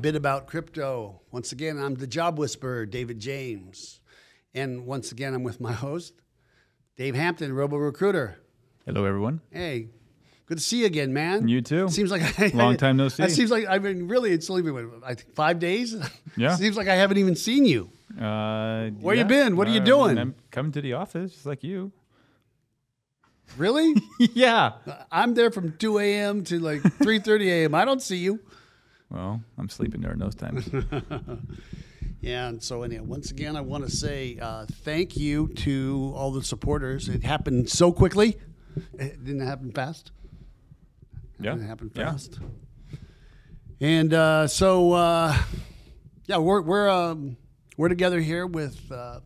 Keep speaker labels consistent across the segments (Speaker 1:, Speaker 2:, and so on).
Speaker 1: bit about crypto. Once again, I'm the job whisperer, David James. And once again, I'm with my host, Dave Hampton, Robo Recruiter.
Speaker 2: Hello, everyone.
Speaker 1: Hey, good to see you again, man.
Speaker 2: You too.
Speaker 1: Seems like I,
Speaker 2: Long time no see.
Speaker 1: It seems like I've been really. It's only been I think five days.
Speaker 2: Yeah.
Speaker 1: seems like I haven't even seen you.
Speaker 2: Uh,
Speaker 1: Where you been? What are you doing?
Speaker 2: I'm coming to the office, just like you.
Speaker 1: Really?
Speaker 2: yeah.
Speaker 1: I'm there from 2 a.m. to like 3:30 a.m. I don't see you.
Speaker 2: Well, I'm sleeping during those times.
Speaker 1: Yeah, and so anyway, once again, I want to say uh, thank you to all the supporters. It happened so quickly. It didn't happen fast.
Speaker 2: yeah.
Speaker 1: It happened
Speaker 2: Yeah.
Speaker 1: fast. And uh, so, uh, yeah, we're we're um, we're together here with uh,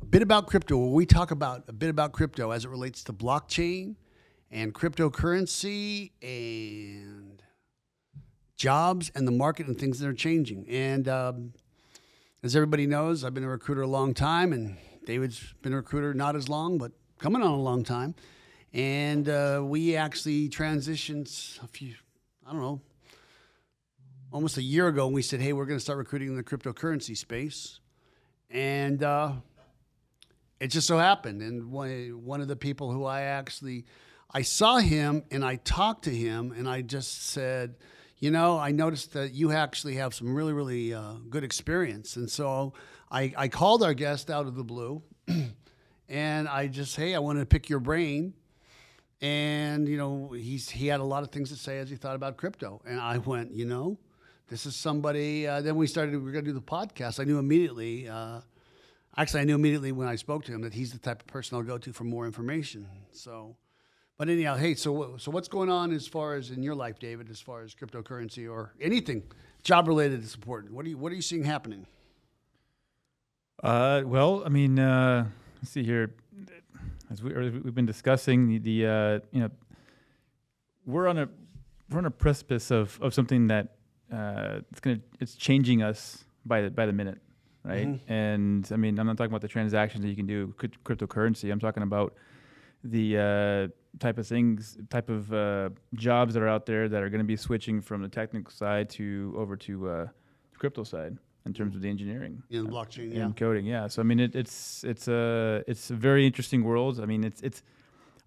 Speaker 1: a bit about crypto. We talk about a bit about crypto as it relates to blockchain and cryptocurrency and jobs and the market and things that are changing. And um, as everybody knows, I've been a recruiter a long time, and David's been a recruiter not as long, but coming on a long time. And uh, we actually transitioned a few, I don't know, almost a year ago. And we said, hey, we're going to start recruiting in the cryptocurrency space. And uh, it just so happened. And one, one of the people who I actually, I saw him and I talked to him and I just said, you know, I noticed that you actually have some really, really uh, good experience. And so I, I called our guest out of the blue and I just, hey, I wanted to pick your brain. And, you know, he's, he had a lot of things to say as he thought about crypto. And I went, you know, this is somebody. Uh, then we started, we were going to do the podcast. I knew immediately, uh, actually, I knew immediately when I spoke to him that he's the type of person I'll go to for more information. So, but anyhow, hey, so so what's going on as far as in your life, David, as far as cryptocurrency or anything job related is important? What are you what are you seeing happening?
Speaker 2: Uh, well, I mean, uh, let's see here. As we, we've been discussing, the, the uh, you know, we're on a we're on a precipice of, of something that uh, it's gonna it's changing us by the by the minute, right?
Speaker 1: Mm-hmm.
Speaker 2: And I mean, I'm not talking about the transactions that you can do with cryptocurrency. I'm talking about the uh, type of things, type of uh, jobs that are out there that are going to be switching from the technical side to over to uh, the crypto side in terms of the engineering
Speaker 1: In the blockchain,
Speaker 2: and
Speaker 1: yeah.
Speaker 2: coding. Yeah. So I mean, it, it's it's a it's a very interesting world. I mean, it's it's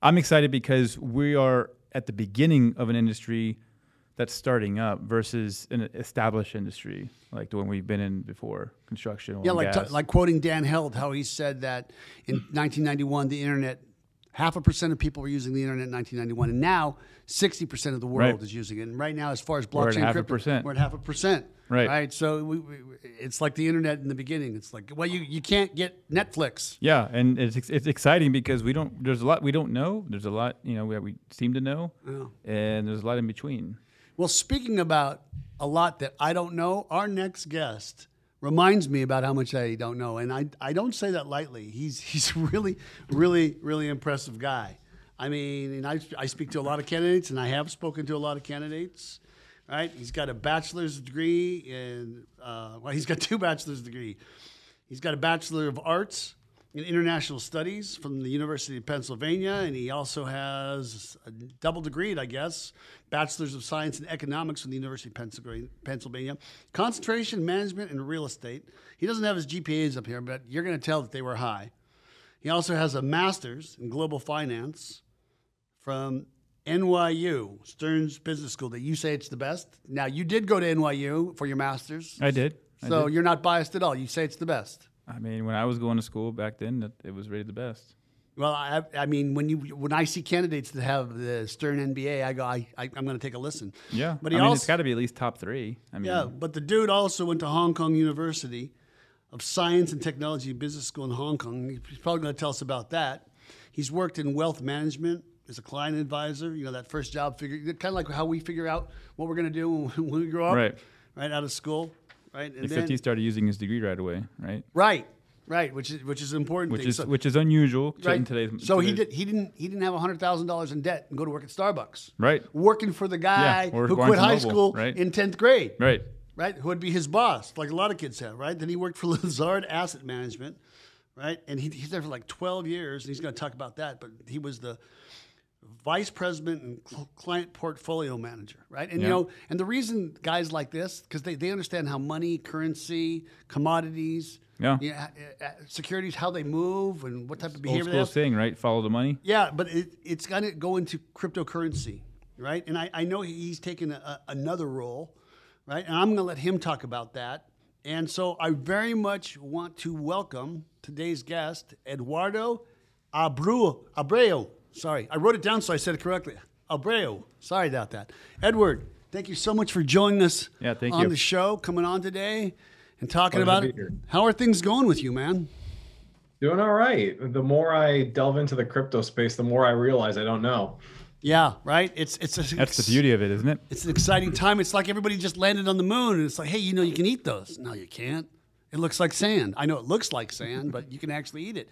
Speaker 2: I'm excited because we are at the beginning of an industry that's starting up versus an established industry like the one we've been in before, construction.
Speaker 1: Yeah,
Speaker 2: and
Speaker 1: like t- like quoting Dan Held, how he said that in 1991 the internet, half a percent of people were using the internet in 1991, and now 60 percent of the world
Speaker 2: Right.
Speaker 1: is using it. And right now, as far as blockchain
Speaker 2: We're at
Speaker 1: blockchain
Speaker 2: half a
Speaker 1: crypto,
Speaker 2: percent.
Speaker 1: we're at half a percent.
Speaker 2: Right.
Speaker 1: Right. So we, we, it's like the internet in the beginning. It's like well, you you can't get Netflix.
Speaker 2: Yeah, and it's it's exciting because we don't. There's a lot we don't know. There's a lot you know we, we seem to know, oh. and there's a lot in between.
Speaker 1: Well, speaking about a lot that I don't know, our next guest reminds me about how much I don't know, and I, I don't say that lightly. He's he's really really really impressive guy. I mean, and I I speak to a lot of candidates, and I have spoken to a lot of candidates. Right? He's got a bachelor's degree in uh, well, he's got two bachelor's degree. He's got a bachelor of arts in international studies from the University of Pennsylvania, and he also has a double degree, I guess, bachelor's of science in economics from the University of Pennsylvania- concentration management and real estate. He doesn't have his GPAs up here, but you're going to tell that they were high. He also has a master's in global finance from NYU, Stern's Business School. That you say it's the best. Now you did go to NYU for your master's,
Speaker 2: I did. I
Speaker 1: so
Speaker 2: did.
Speaker 1: you're not biased at all. You say it's the best.
Speaker 2: I mean, when I was going to school back then, it was rated the best.
Speaker 1: Well, I, I mean, when you when I see candidates that have the Stern MBA, I go, I, I I'm going to take a listen.
Speaker 2: Yeah,
Speaker 1: but
Speaker 2: I
Speaker 1: he
Speaker 2: mean,
Speaker 1: also
Speaker 2: it's got to be at least top three. I mean,
Speaker 1: yeah, but the dude also went to Hong Kong University of Science and Technology Business School in Hong Kong. He's probably going to tell us about that. He's worked in wealth management as a client advisor. You know, that first job figure, kind of like how we figure out what we're going to do when, when we grow up,
Speaker 2: Right.
Speaker 1: Right out of school, right? And
Speaker 2: except he started using his degree right away, right?
Speaker 1: right, right, which is which is an important.
Speaker 2: Which
Speaker 1: thing.
Speaker 2: is
Speaker 1: So-
Speaker 2: which is unusual
Speaker 1: right.
Speaker 2: in today's.
Speaker 1: so he did. He didn't. He didn't have hundred thousand dollars in debt and go to work at Starbucks.
Speaker 2: Right.
Speaker 1: Working for the guy
Speaker 2: Yeah,
Speaker 1: who quit high school
Speaker 2: right.
Speaker 1: in tenth grade.
Speaker 2: Right.
Speaker 1: Right. Who would be his boss, like a lot of kids have. Right. Then he worked for Lazard Asset Management. Right. And he, he's there for like twelve years, and he's going to talk about that. But he was the vice president and cl- client portfolio manager, right? And you know, and the reason guys like this because they, they understand how money, currency, commodities,
Speaker 2: Yeah.
Speaker 1: yeah, uh, uh, securities, how they move and what type of
Speaker 2: Old
Speaker 1: behavior they
Speaker 2: school saying, right? Follow the money.
Speaker 1: Yeah, but it, it's got to go into cryptocurrency, right? And I, I know he's taken a, a- another role, right? And I'm going to let him talk about that. And so I very much want to welcome today's guest, Eduardo Abreu. Abreu. Sorry, I wrote it down so I said it correctly. Abreu. Sorry about that. Edward, thank you so much for joining us
Speaker 2: Yeah, thank
Speaker 1: on
Speaker 2: you.
Speaker 1: the show, coming on today and talking
Speaker 3: Pleasure to
Speaker 1: about it.
Speaker 3: here.
Speaker 1: How are things going with you, man?
Speaker 3: Doing all right. The more I delve into the crypto space, the more I realize I don't know.
Speaker 1: Yeah, right. It's it's a,
Speaker 2: That's the beauty of it, isn't it?
Speaker 1: It's an exciting time. It's like everybody just landed on the moon, and it's like, hey, you know, you can eat those. No, you can't. It looks like sand. I know it looks like sand, but you can actually eat it.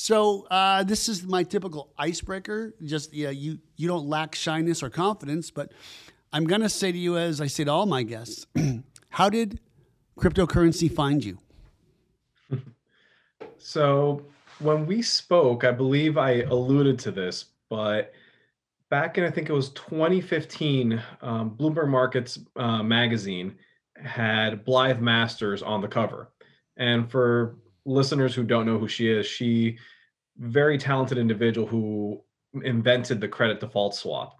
Speaker 1: So uh, this is my typical icebreaker. Just yeah, you you don't lack shyness or confidence, but I'm gonna say to you, as I say to all my guests, how did cryptocurrency find you?
Speaker 3: So when we spoke, I believe I alluded to this, but back in I think it was 2015, um, Bloomberg Markets uh, magazine had Blythe Masters on the cover. And for listeners who don't know who she is, she very talented individual who invented the credit default swap.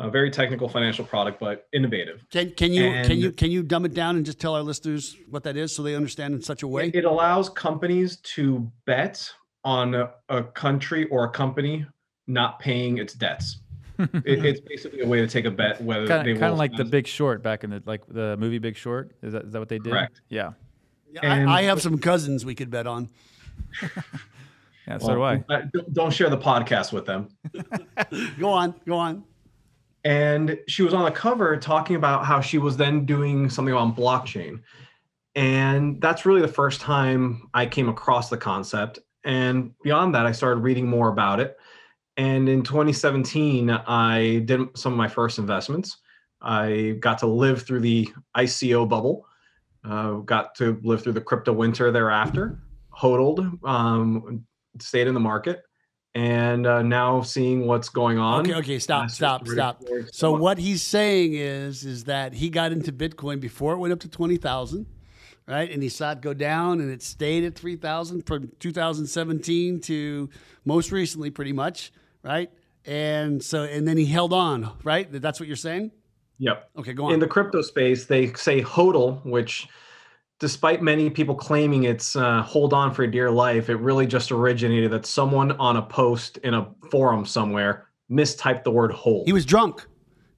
Speaker 3: A very technical financial product, but innovative.
Speaker 1: Can can you can you can you dumb it down and just tell our listeners what that is so they understand in such a way?
Speaker 3: It allows companies to bet on a, a country or a company not paying its debts. it, it's basically a way to take a bet whether
Speaker 2: Kind
Speaker 3: they
Speaker 2: of, kind of like the Big Short back in the like the movie Big Short. Is that is that what they did?
Speaker 3: Correct.
Speaker 2: Yeah.
Speaker 1: Yeah,
Speaker 3: and-
Speaker 1: I, I have some cousins we could bet on.
Speaker 2: Yeah. So do I.
Speaker 3: uh, don't- Don't share the podcast with them.
Speaker 1: Go on, go on.
Speaker 3: and she was on the cover talking about how she was then doing something on blockchain and that's really the first time i came across the concept and beyond that i started reading more about it and in 2017 i did some of my first investments i got to live through the ico bubble uh, got to live through the crypto winter thereafter hodled um, stayed in the market and uh, now seeing what's going on
Speaker 1: Okay, okay, stop, stop, stop. So what he's saying is, is that he got into Bitcoin before it went up to twenty thousand, right? And he saw it go down, and it stayed at three thousand from 2017 to most recently, pretty much, right? And so, and then he held on, right? That's what you're saying?
Speaker 3: Yep.
Speaker 1: Okay, go on.
Speaker 3: In the crypto space, they say HODL, which, despite many people claiming it's uh, hold on for dear life, it really just originated that someone on a post in a forum somewhere mistyped the word hold.
Speaker 1: he was drunk.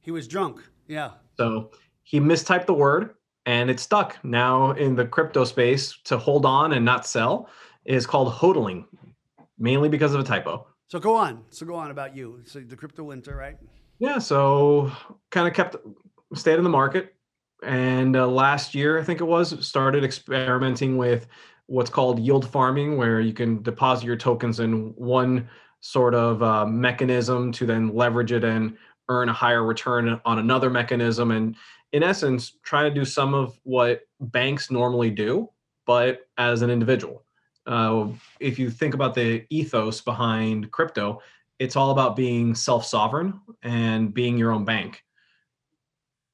Speaker 1: He was drunk. Yeah.
Speaker 3: so he mistyped the word and it stuck. Now in the crypto space, to hold on and not sell is called hodling, mainly because of a typo.
Speaker 1: So go on. So go on about you. So the crypto winter, right?
Speaker 3: Yeah, so kind of kept stayed in the market, and uh, last year I think it was started experimenting with what's called yield farming, where you can deposit your tokens in one sort of uh, mechanism to then leverage it and earn a higher return on another mechanism, and in essence, try to do some of what banks normally do, but as an individual. Uh, if you think about the ethos behind crypto, it's all about being self-sovereign and being your own bank.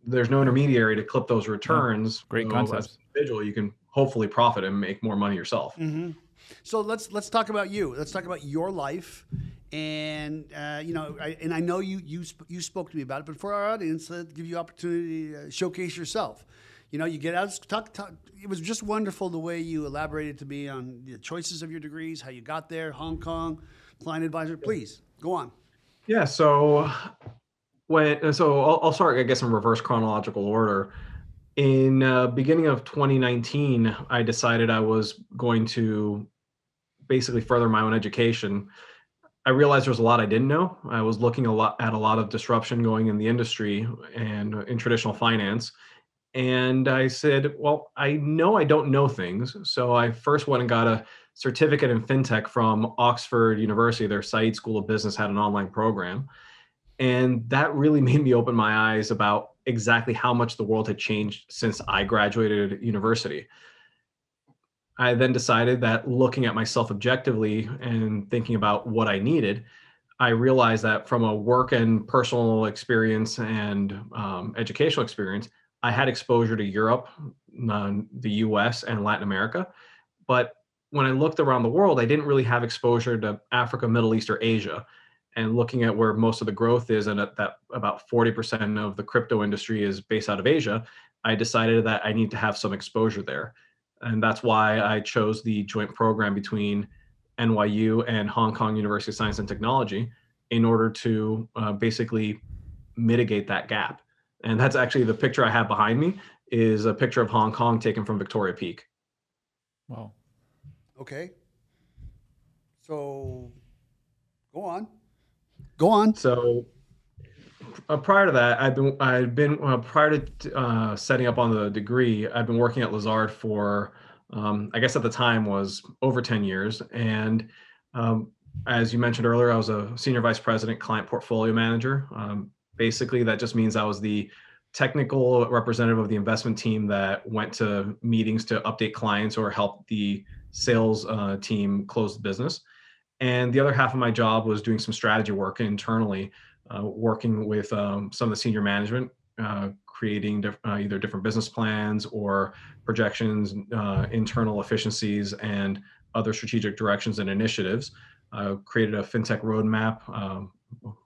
Speaker 3: There's no intermediary to clip those returns.
Speaker 2: Great
Speaker 3: So
Speaker 2: concept.
Speaker 3: As an individual, you can hopefully profit and make more money yourself.
Speaker 1: hmm So let's let's talk about you. Let's talk about your life, and uh, you know, I, and I know you you sp- you spoke to me about it, but for our audience, uh, give you opportunity to showcase yourself. You know, you get out, talk, talk. It was just wonderful the way you elaborated to me on the choices of your degrees, how you got there, Hong Kong, client advisor. Please go on.
Speaker 3: Yeah. So when so I'll, I'll start, I guess, in reverse chronological order. In uh, beginning of 2019, I decided I was going to basically further my own education. I realized there was a lot I didn't know. I was looking a lot at a lot of disruption going in the industry and in traditional finance. And I said, well, I know I don't know things. So I first went and got a certificate in fintech from Oxford University. Their Said School of Business had an online program. And that really made me open my eyes about exactly how much the world had changed since I graduated university. I then decided that looking at myself objectively and thinking about what I needed, I realized that from a work and personal experience and um, educational experience, I had exposure to Europe, uh, the US, and Latin America. But when I looked around the world, I didn't really have exposure to Africa, Middle East, or Asia. And looking at where most of the growth is, and at that about 40% of the crypto industry is based out of Asia, I decided that I need to have some exposure there. And that's why I chose the joint program between NYU and Hong Kong University of Science and Technology in order to uh, basically mitigate that gap. And that's actually the picture I have behind me is a picture of Hong Kong taken from Victoria Peak.
Speaker 2: Wow.
Speaker 1: Okay. So go on. Go on.
Speaker 3: So uh, prior to that, I've been I've been uh, prior to uh, setting up on the degree, I've been working at Lazard for um, I guess at the time was over ten years, and um, as you mentioned earlier, I was a senior vice president, client portfolio manager. Um, basically, that just means I was the technical representative of the investment team that went to meetings to update clients or help the sales uh, team closed the business. And the other half of my job was doing some strategy work internally, uh, working with um, some of the senior management, uh, creating diff- uh, either different business plans or projections, uh, internal efficiencies, and other strategic directions and initiatives. Created a fintech roadmap, um,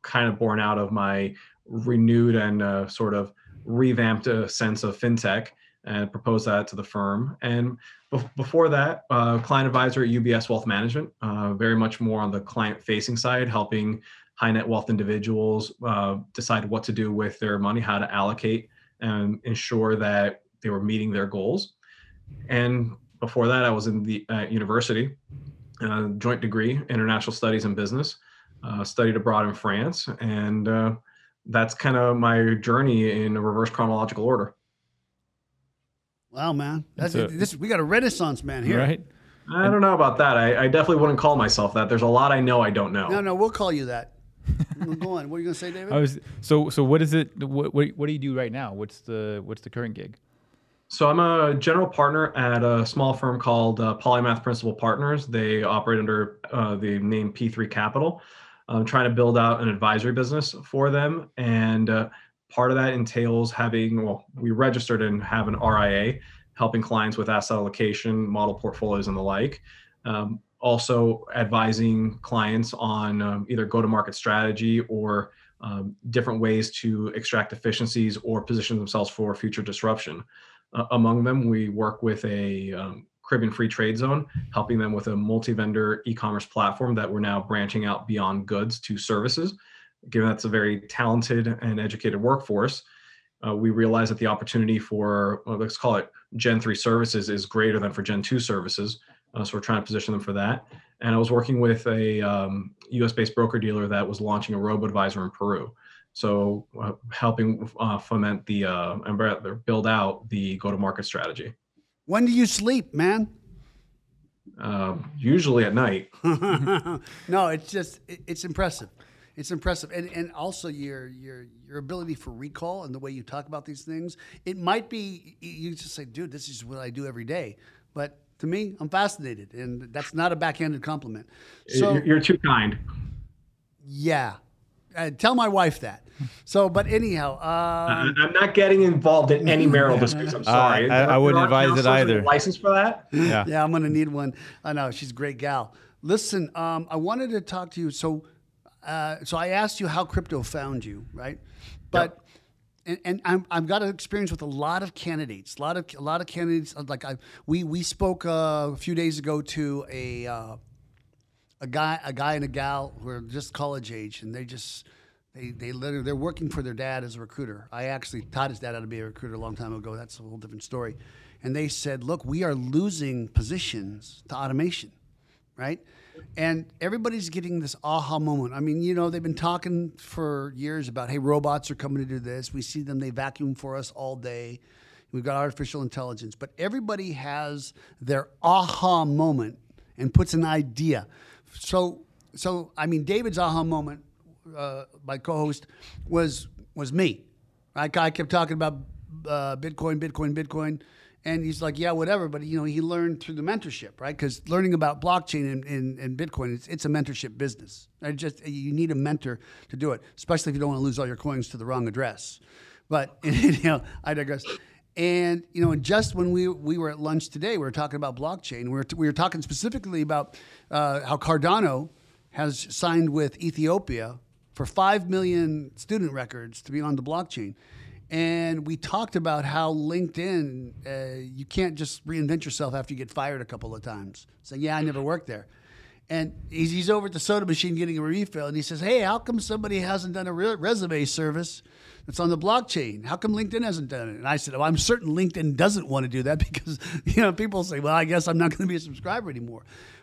Speaker 3: kind of born out of my renewed and uh, sort of revamped sense of fintech and propose that to the firm. And before that, uh, client advisor at UBS Wealth Management, uh, very much more on the client facing side, helping high net wealth individuals uh, decide what to do with their money, how to allocate, and ensure that they were meeting their goals. And before that, I was in the university, uh, joint degree, international studies and business, uh, studied abroad in France, and uh, that's kind of my journey in a reverse chronological order.
Speaker 1: Wow, man, that's, a, this. We got a renaissance man here,
Speaker 2: right?
Speaker 3: I don't know about that. I, I, definitely wouldn't call myself that. There's a lot I know I don't know.
Speaker 1: No, no, we'll call you that. go on. What are you gonna say, David?
Speaker 2: I was so so. What is it? What, what what do you do right now? What's the what's the current gig?
Speaker 3: So I'm a general partner at a small firm called uh, Polymath Principal Partners. They operate under uh, the name P3 Capital. I'm trying to build out an advisory business for them, and uh, part of that entails having well we registered and have an ria helping clients with asset allocation model portfolios and the like. Um, also advising clients on um, either go to market strategy or um, different ways to extract efficiencies or position themselves for future disruption. Uh, among them we work with a um, caribbean free trade zone helping them with a multi-vendor e-commerce platform that we're now branching out beyond goods to services given that's a very talented and educated workforce, uh, we realize that the opportunity for, well, let's call it Gen 3 services is greater than for Gen 2 services. Uh, so we're trying to position them for that. And I was working with a um, US based broker dealer that was launching a robo advisor in Peru. So uh, helping uh, foment the uh, and build out the go to market strategy.
Speaker 1: When do you sleep, man?
Speaker 3: Um, usually at night.
Speaker 1: no, it's just, it's impressive it's impressive, and and also your your your ability for recall and the way you talk about these things. It might be you just say, "Dude, this is what I do every day," but to me, I'm fascinated, and that's not a backhanded compliment.
Speaker 3: So you're too kind.
Speaker 1: Yeah, uh, tell my wife that. So, but anyhow, um,
Speaker 3: I'm not getting involved in any marital disputes. I'm sorry.
Speaker 2: Uh, I, I wouldn't advise it either.
Speaker 3: License for that?
Speaker 1: Yeah, yeah, I'm going to need one. I know she's a great gal. Listen, um, I wanted to talk to you. So, uh, so I asked you how crypto found you, right? But yep. and, and i have got an experience with a lot of candidates, a lot of a lot of candidates. Uh, like I, we we spoke uh, a few days ago to a uh, a guy a guy and a gal who are just college age, and they just they they literally they're working for their dad as a recruiter. I actually taught his dad how to be a recruiter a long time ago. That's a whole different story. And they said, look, we are losing positions to automation, right? And everybody's getting this aha moment. I mean, you know, they've been talking for years about, hey, robots are coming to do this. We see them, they vacuum for us all day. We've got artificial intelligence. But everybody has their aha moment and puts an idea. So, so I mean, David's aha moment, uh, my co-host, was was me. I, I kept talking about uh, Bitcoin, Bitcoin, Bitcoin, And he's like, yeah, whatever. But you know, he learned through the mentorship, right? Because learning about blockchain and, and, and Bitcoin, it's, it's a mentorship business. I just you need a mentor to do it, especially if you don't want to lose all your coins to the wrong address. But you know, I digress. And you know, just when we we were at lunch today, we were talking about blockchain. We were we were talking specifically about uh, how Cardano has signed with Ethiopia for five million student records to be on the blockchain and we talked about how LinkedIn, uh, you can't just reinvent yourself after you get fired a couple of times. So yeah, I never worked there. And he's, he's over at the soda machine getting a refill, and he says, "Hey, how come somebody hasn't done a re- resume service that's on the blockchain? How come LinkedIn hasn't done it?" And I said, "Well, I'm certain LinkedIn doesn't want to do that because you know people say, well, I guess I'm not going to be a subscriber anymore."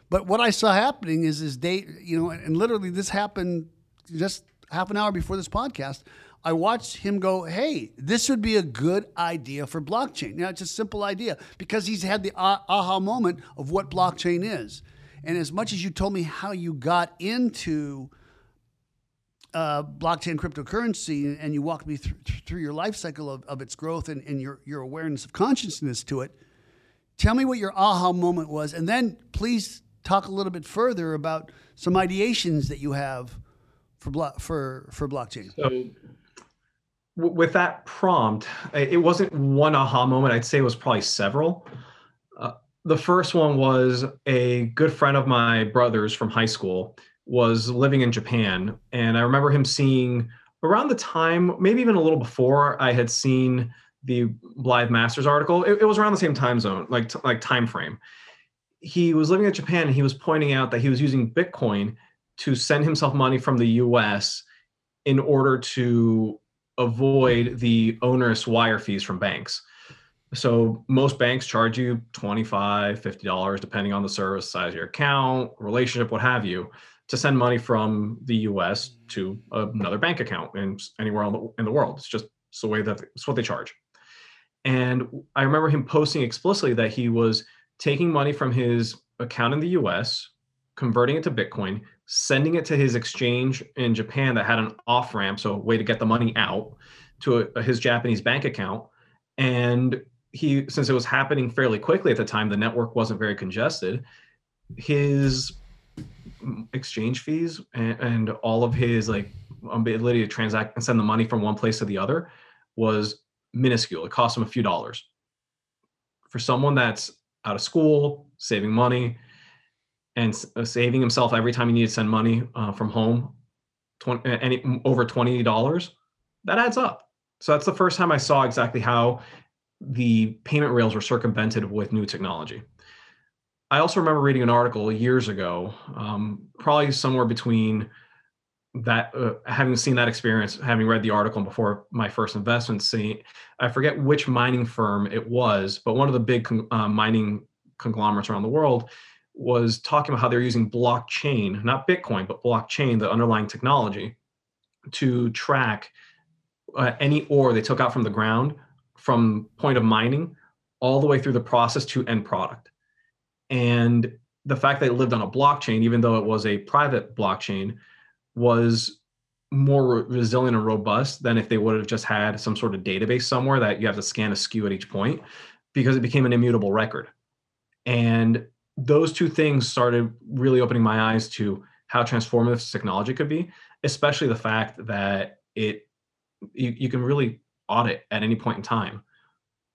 Speaker 1: But what I saw happening is, is they, you know, and literally this happened just half an hour before this podcast. I watched him go, hey, this would be a good idea for blockchain. Now, it's a simple idea because he's had the aha moment of what blockchain is. And as much as you told me how you got into uh, blockchain cryptocurrency and you walked me through, your life cycle of, of its growth and, and your, your awareness of consciousness to it, tell me what your aha moment was. And then please talk a little bit further about some ideations that you have for, blo- for, for blockchain.
Speaker 3: So with that prompt, it wasn't one aha moment. I'd say it was probably several. Uh, the first one was a good friend of my brother's from high school was living in Japan, and I remember him seeing around the time, maybe even a little before, I had seen the Blythe Masters article. It, it was around the same time zone, like like time frame. He was living in Japan, and he was pointing out that he was using Bitcoin to send himself money from the U.S. in order to avoid the onerous wire fees from banks. So most banks charge you $25, $50, depending on the service, size of your account, relationship, what have you, to send money from the US to another bank account in anywhere in the world. It's just it's the way that it's what they charge. And I remember him posting explicitly that he was taking money from his account in the US, converting it to Bitcoin, sending it to his exchange in Japan that had an off ramp, so a way to get the money out to a, his Japanese bank account. And he, since it was happening fairly quickly at the time, the network wasn't very congested. His exchange fees and, and all of his like ability to transact and send the money from one place to the other was minuscule. It cost him a few dollars. For someone that's out of school, saving money, and uh, saving himself every time he needed to send money uh, from home, 20, any over twenty dollars, that adds up. So that's the first time I saw exactly how the payment rails were circumvented with new technology. I also remember reading an article years ago, um, probably somewhere between that uh, having seen that experience, having read the article before my first investment, see, I forget which mining firm it was, but one of the big uh, mining conglomerates around the world was talking about how they're using blockchain, not Bitcoin, but blockchain, the underlying technology, to track uh, any ore they took out from the ground from point of mining all the way through the process to end product. And the fact that it lived on a blockchain, even though it was a private blockchain, was more resilient and robust than if they would have just had some sort of database somewhere that you have to scan a SKU at each point because it became an immutable record. And those two things started really opening my eyes to how transformative technology could be, especially the fact that it you, you can really audit at any point in time.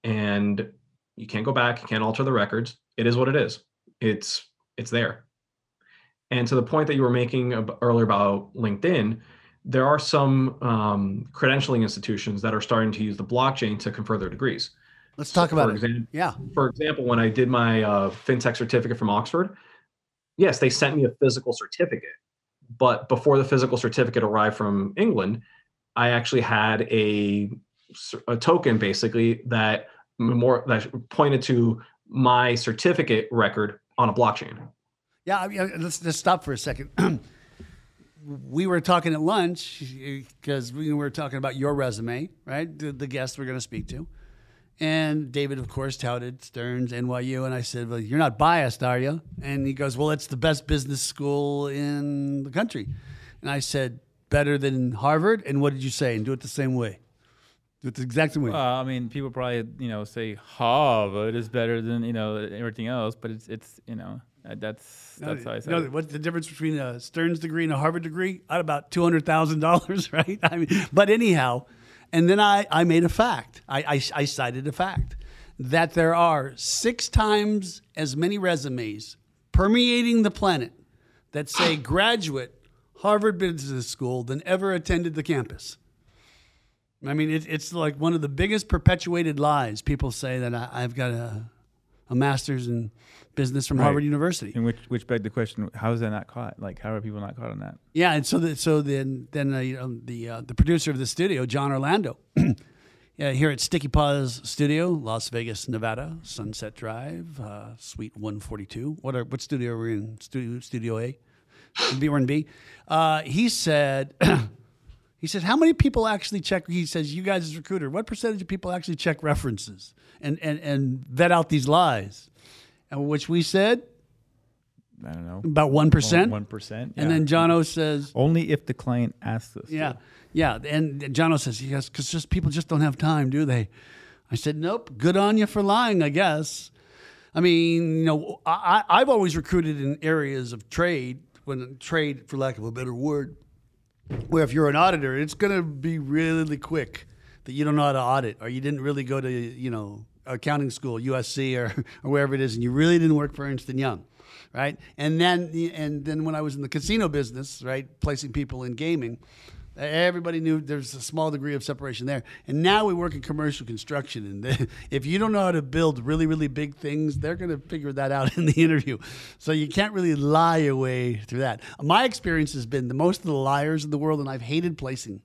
Speaker 3: And you can't go back, you can't alter the records. It is what it is. It's it's there. And to the point that you were making earlier about LinkedIn, there are some um, credentialing institutions that are starting to use the blockchain to confer their degrees.
Speaker 1: Let's talk so about it. yeah.
Speaker 3: For example, when I did my uh, fintech certificate from Oxford, yes, they sent me a physical certificate. But before the physical certificate arrived from England, I actually had a, a token basically that more that pointed to my certificate record on a blockchain.
Speaker 1: Yeah, I mean, let's just stop for a second. we were talking at lunch because we were talking about your resume, right? The, the guest we're going to speak to. And David, of course, touted Stern's, NYU. And I said, Well, you're not biased, are you? And he goes, Well, it's the best business school in the country. And I said, Better than Harvard? And what did you say? And do it the same way. That's exactly what.
Speaker 2: Well, I mean, people probably you know say Harvard is better than you know everything else, but it's it's you know that's that's how I said it.
Speaker 1: what's the difference between a Stern's degree and a Harvard degree? At about two hundred thousand dollars, right? I mean, but anyhow, and then I, I made a fact. I, I, I cited a fact that there are six times as many resumes permeating the planet that say graduate Harvard Business School than ever attended the campus. I mean, it, it's like one of the biggest perpetuated lies. People say that I, I've got a, a master's in business from
Speaker 2: Right.
Speaker 1: Harvard University.
Speaker 2: And which which begged the question: How is that not caught? Like, how are people not caught on that?
Speaker 1: Yeah, and so the, so then then uh, you know, the uh, the producer of the studio, John Orlando, yeah, here at Sticky Paws Studio, Las Vegas, Nevada, Sunset Drive, uh, Suite 142. What are what studio are we in? Studio Studio A, B one B. Uh, he said. He says, "How many people actually check?" He says, "You guys as recruiter, what percentage of people actually check references and and and vet out these lies?" And which we said
Speaker 2: I don't know.
Speaker 1: about one percent.
Speaker 2: One percent.
Speaker 1: And then John O says,
Speaker 2: only if the client asks us. to.
Speaker 1: Yeah, yeah. And Jono says, He yes, because just people just don't have time, do they? I said, nope. Good on you for lying, I guess. I mean, you know, I- I've always recruited in areas of trade, when trade, for lack of a better word, where if you're an auditor, it's going to be really quick that you don't know how to audit, or you didn't really go to, you know, accounting school, USC, or, or wherever it is, and you really didn't work for Ernst Young, right? And then, and then when I was in the casino business, right, placing people in gaming, everybody knew there's a small degree of separation there. And now we work in commercial construction, and if you don't know how to build really, really big things, they're going to figure that out in the interview. So you can't really lie your way through that. My experience has been the most of the liars in the world, and I've hated placing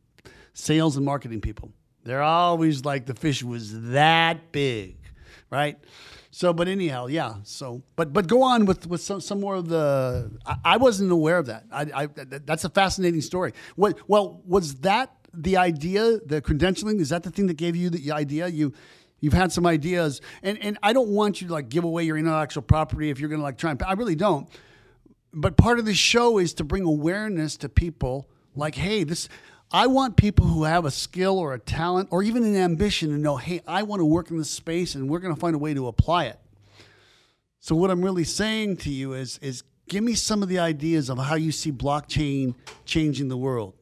Speaker 1: sales and marketing people. They're always like the fish was that big, right? So, but anyhow, yeah. So, but but go on with with some, some more of the. I, I wasn't aware of that. I, I that- that's a fascinating story. What well was that the idea? The credentialing is that the thing that gave you the idea? You you've had some ideas, and and I don't want you to like give away your intellectual property if you're going to like try and. I really don't but part of the show is to bring awareness to people like hey this i want people who have a skill or a talent or even an ambition to know hey i want to work in this space and we're going to find a way to apply it. So what i'm really saying to you is is give me some of the ideas of how you see blockchain changing the world.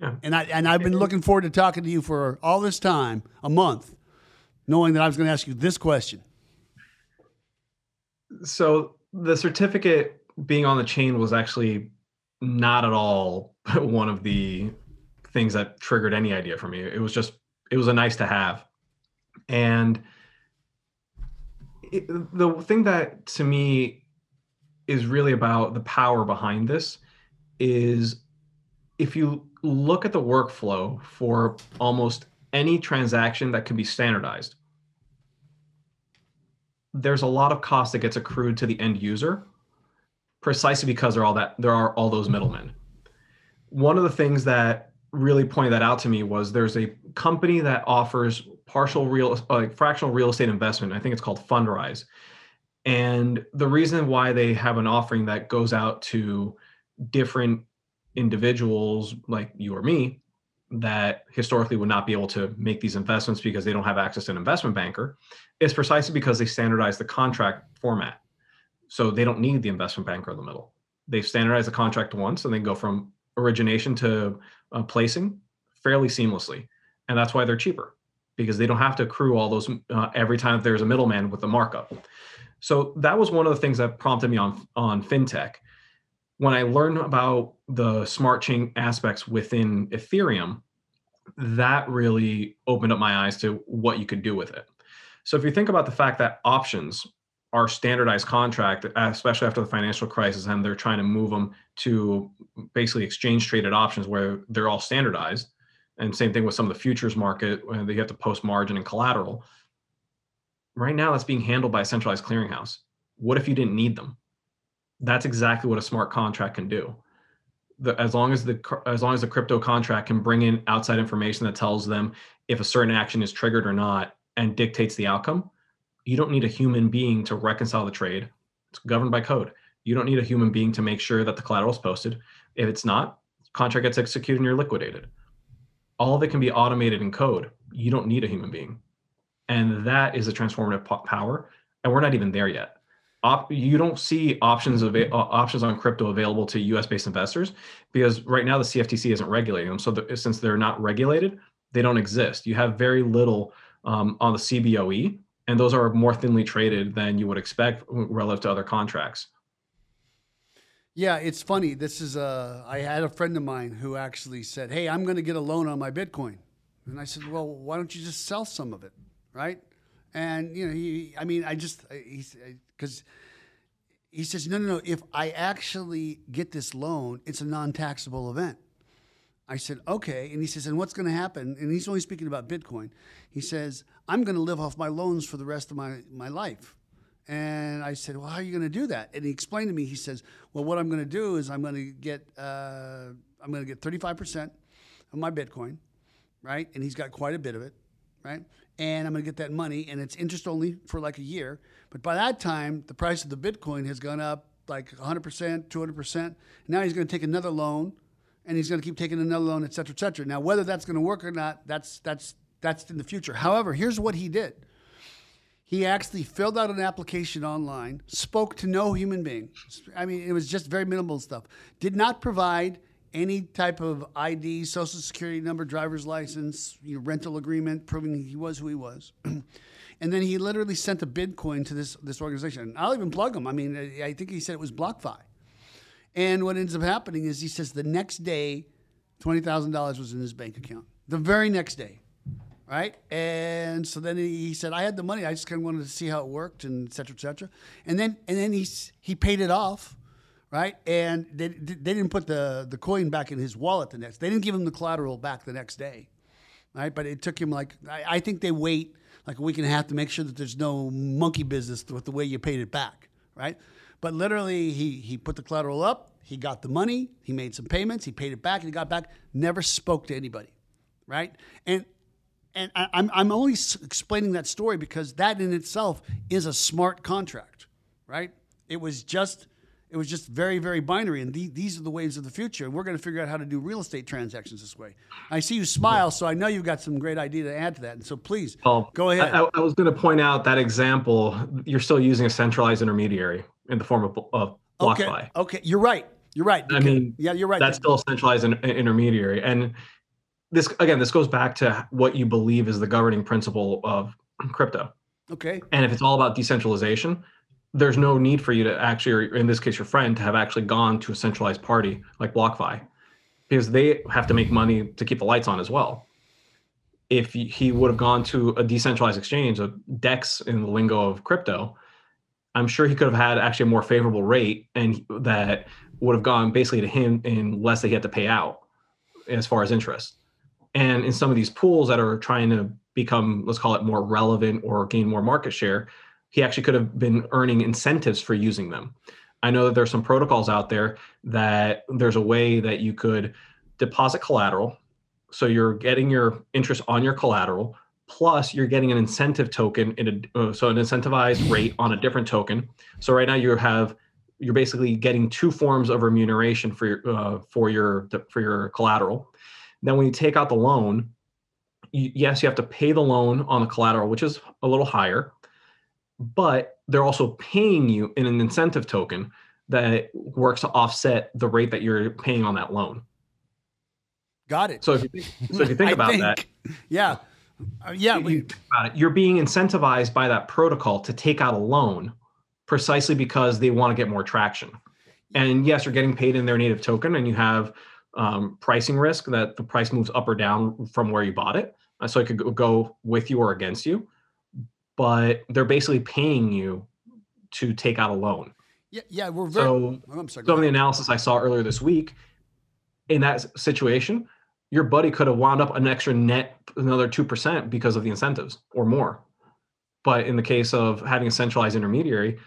Speaker 3: Yeah.
Speaker 1: and i and i've been looking forward to talking to you for all this time a month knowing that i was going to ask you this question.
Speaker 3: So the certificate being on the chain was actually not at all one of the things that triggered any idea for me. It was just it was a nice to have, and it, the thing that to me is really about the power behind this is if you look at the workflow for almost any transaction that can be standardized there's a lot of cost that gets accrued to the end user precisely because there are all that there are all those middlemen one of the things that really pointed that out to me was there's a company that offers partial real like fractional real estate investment i think it's called fundrise and the reason why they have an offering that goes out to different individuals like you or me that historically would not be able to make these investments because they don't have access to an investment banker is precisely because they standardize the contract format. So they don't need the investment banker in the middle. They've standardized the contract once and they go from origination to uh, placing fairly seamlessly. And that's why they're cheaper because they don't have to accrue all those uh, every time there's a middleman with a markup. So that was one of the things that prompted me on on fintech. When I learned about the smart chain aspects within Ethereum, that really opened up my eyes to what you could do with it. So if you think about the fact that options are standardized contract, especially after the financial crisis, and they're trying to move them to basically exchange traded options where they're all standardized. And same thing with some of the futures market, where they have to post margin and collateral. Right now, that's being handled by a centralized clearinghouse. What if you didn't need them? That's exactly what a smart contract can do. The, as long as the as long as the crypto contract can bring in outside information that tells them if a certain action is triggered or not and dictates the outcome, you don't need a human being to reconcile the trade. It's governed by code. You don't need a human being to make sure that the collateral is posted. If it's not, contract gets executed and you're liquidated. all of it can be automated in code. You don't need a human being. And that is a transformative power. And we're not even there yet. Op, you don't see options of uh, options on crypto available to U.S. based investors because right now the CFTC isn't regulating them. So the, since they're not regulated, they don't exist. You have very little um, on the CBOE, and those are more thinly traded than you would expect relative to other contracts.
Speaker 1: Yeah, it's funny. This is a. I had a friend of mine who actually said, "Hey, I'm going to get a loan on my Bitcoin," and I said, "Well, why don't you just sell some of it, right?" And you know, he. I mean, I just he's because he says, no, no, no. If I actually get this loan, it's a non-taxable event. I said, okay. And he says, and what's going to happen? And he's only speaking about Bitcoin. He says, I'm going to live off my loans for the rest of my, my life. And I said, well, how are you going to do that? And he explained to me, he says, well, what I'm going to do is I'm going to get, uh, I'm going to get 35% of my Bitcoin, right? And he's got quite a bit of it, right? And I'm going to get that money, and it's interest only for like a year. But by that time, the price of the Bitcoin has gone up like 100%, 200%. Now he's going to take another loan and he's going to keep taking another loan, et cetera, et cetera. Now, whether that's going to work or not, that's, that's, that's in the future. However, here's what he did. He actually filled out an application online, spoke to no human being. I mean, it was just very minimal stuff. Did not provide any type of ID, social security number, driver's license, you know, rental agreement proving he was who he was. And then he literally sent a Bitcoin to this this organization. I'll even plug him. I mean, I think he said it was BlockFi. And what ends up happening is he says the next day, twenty thousand dollars was in his bank account. The very next day, right? And so then he said, I had the money. I just kind of wanted to see how it worked, and et cetera, et cetera. And then and then he he paid it off, right? And they, they didn't put the the coin back in his wallet the next. They didn't give him the collateral back the next day, right? But it took him like I, I think they wait like a week and a half to make sure that there's no monkey business with the way you paid it back, right? But literally, he he put the collateral up, he got the money, he made some payments, he paid it back, and he got back. Never spoke to anybody, right? And and I, I'm I'm only explaining that story because that in itself is a smart contract, right? It was just it was just very, very binary. And the, these are the waves of the future. And we're going to figure out how to do real estate transactions this way. I see you smile, so I know you've got some great idea to add to that. And so please
Speaker 3: well,
Speaker 1: go ahead.
Speaker 3: I, I, was going to point out that example. You're still using a centralized intermediary in the form of, of BlockFi.
Speaker 1: Okay. okay, you're right. You're right.
Speaker 3: I mean,
Speaker 1: yeah, you're right.
Speaker 3: That's still a centralized in, intermediary. And this again, this goes back to what you believe is the governing principle of crypto.
Speaker 1: Okay.
Speaker 3: And if it's all about decentralization, there's no need for you to actually, or in this case, your friend, to have actually gone to a centralized party like BlockFi, because they have to make money to keep the lights on as well. If he would have gone to a decentralized exchange, a DEX in the lingo of crypto, I'm sure he could have had actually a more favorable rate, and that would have gone basically to him in less that he had to pay out as far as interest. And in some of these pools that are trying to become, let's call it more relevant or gain more market share, he actually could have been earning incentives for using them. I know that there's some protocols out there that there's a way that you could deposit collateral. So you're getting your interest on your collateral, plus you're getting an incentive token in a uh, so an incentivized rate on a different token. So right now you have you're basically getting two forms of remuneration for your uh, for your for your collateral. Then when you take out the loan, you, yes, you have to pay the loan on the collateral, which is a little higher but they're also paying you in an incentive token that works to offset the rate that you're paying on that loan.
Speaker 1: Got it.
Speaker 3: So if you think, so if you think about think, that,
Speaker 1: yeah, uh, yeah, we,
Speaker 3: you about it, you're being incentivized by that protocol to take out a loan precisely because they want to get more traction. And yes, you're getting paid in their native token, and you have um, pricing risk that the price moves up or down from where you bought it. So it could go with you or against you but they're basically paying you to take out a loan.
Speaker 1: Yeah, yeah, we're very.
Speaker 3: So, oh, I'm sorry, some of the analysis I saw earlier this week, in that situation, your buddy could have wound up an extra net another two percent because of the incentives or more. But in the case of having a centralized intermediary,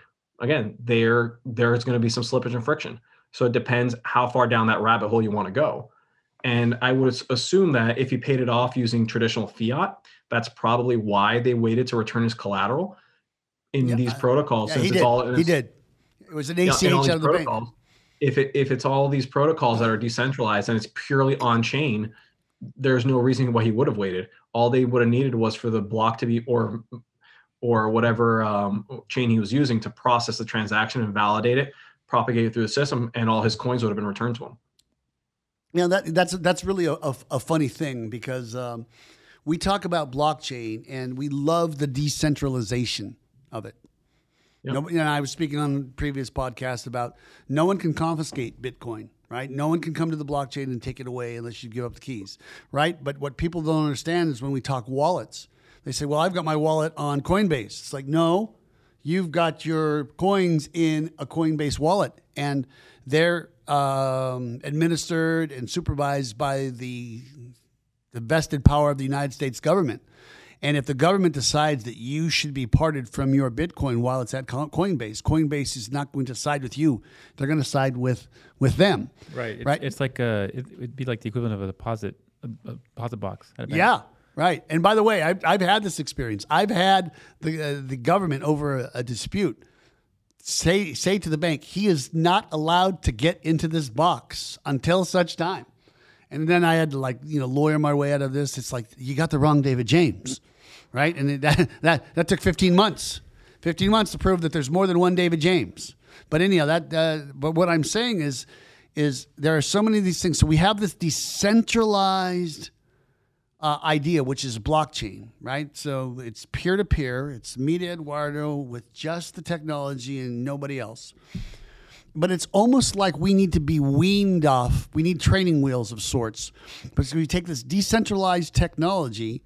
Speaker 3: again, there there's going to be some slippage and friction. So it depends how far down that rabbit hole you want to go. And I would assume that if he paid it off using traditional fiat, that's probably why they waited to return his collateral in yeah, these protocols.
Speaker 1: Yeah, since he it's did. all he did. It was an ACH out of the bank.
Speaker 3: If it if it's all these protocols that are decentralized and it's purely on chain, there's no reason why he would have waited. All they would have needed was for the block to be or or whatever um, chain he was using to process the transaction and validate it, propagate it through the system, and all his coins would have been returned to him.
Speaker 1: Yeah, that, that's that's really a, a, a funny thing because um, we talk about blockchain and we love the decentralization of it. Yep. Know, I was speaking on previous podcast about no one can confiscate Bitcoin, right? No one can come to the blockchain and take it away unless you give up the keys, right? But what people don't understand is when we talk wallets, they say, "Well, I've got my wallet on Coinbase." It's like, no, you've got your coins in a Coinbase wallet, and they're um, administered and supervised by the the vested power of the United States government. And if the government decides that you should be parted from your Bitcoin while it's at Coinbase, Coinbase is not going to side with you. They're going to side with with them.
Speaker 2: Right. Right. It's, it's like a, it would be like the equivalent of a deposit a, a deposit box.
Speaker 1: Yeah. Right. And by the way, I've, I've had this experience. I've had the uh, the government over a, a dispute say say to the bank he is not allowed to get into this box until such time and then i had to like you know lawyer my way out of this it's like you got the wrong david james right and that that that took 15 months 15 months to prove that there's more than one david james but anyhow that uh, but what i'm saying is is there are so many of these things so we have this decentralized uh, idea, which is blockchain, right? So it's peer to peer. It's me to Eduardo with just the technology and nobody else. But it's almost like we need to be weaned off. We need training wheels of sorts because we take this decentralized technology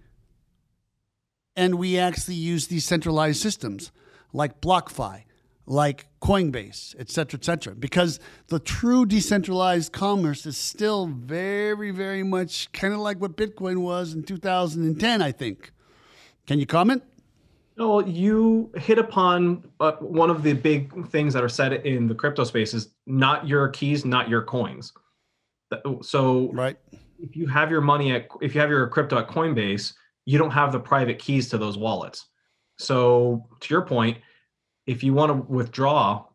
Speaker 1: and we actually use these centralized systems like BlockFi, like Coinbase, et cetera, et cetera. Because the true decentralized commerce is still very, very much kind of like what Bitcoin was in 2010, I think. Can you comment?
Speaker 3: Well, you hit upon uh, one of the big things that are said in the crypto space is not your keys, not your coins. So,
Speaker 1: right.
Speaker 3: if you have your money at, if you have your crypto at Coinbase, you don't have the private keys to those wallets. So, to your point, if you want to withdraw,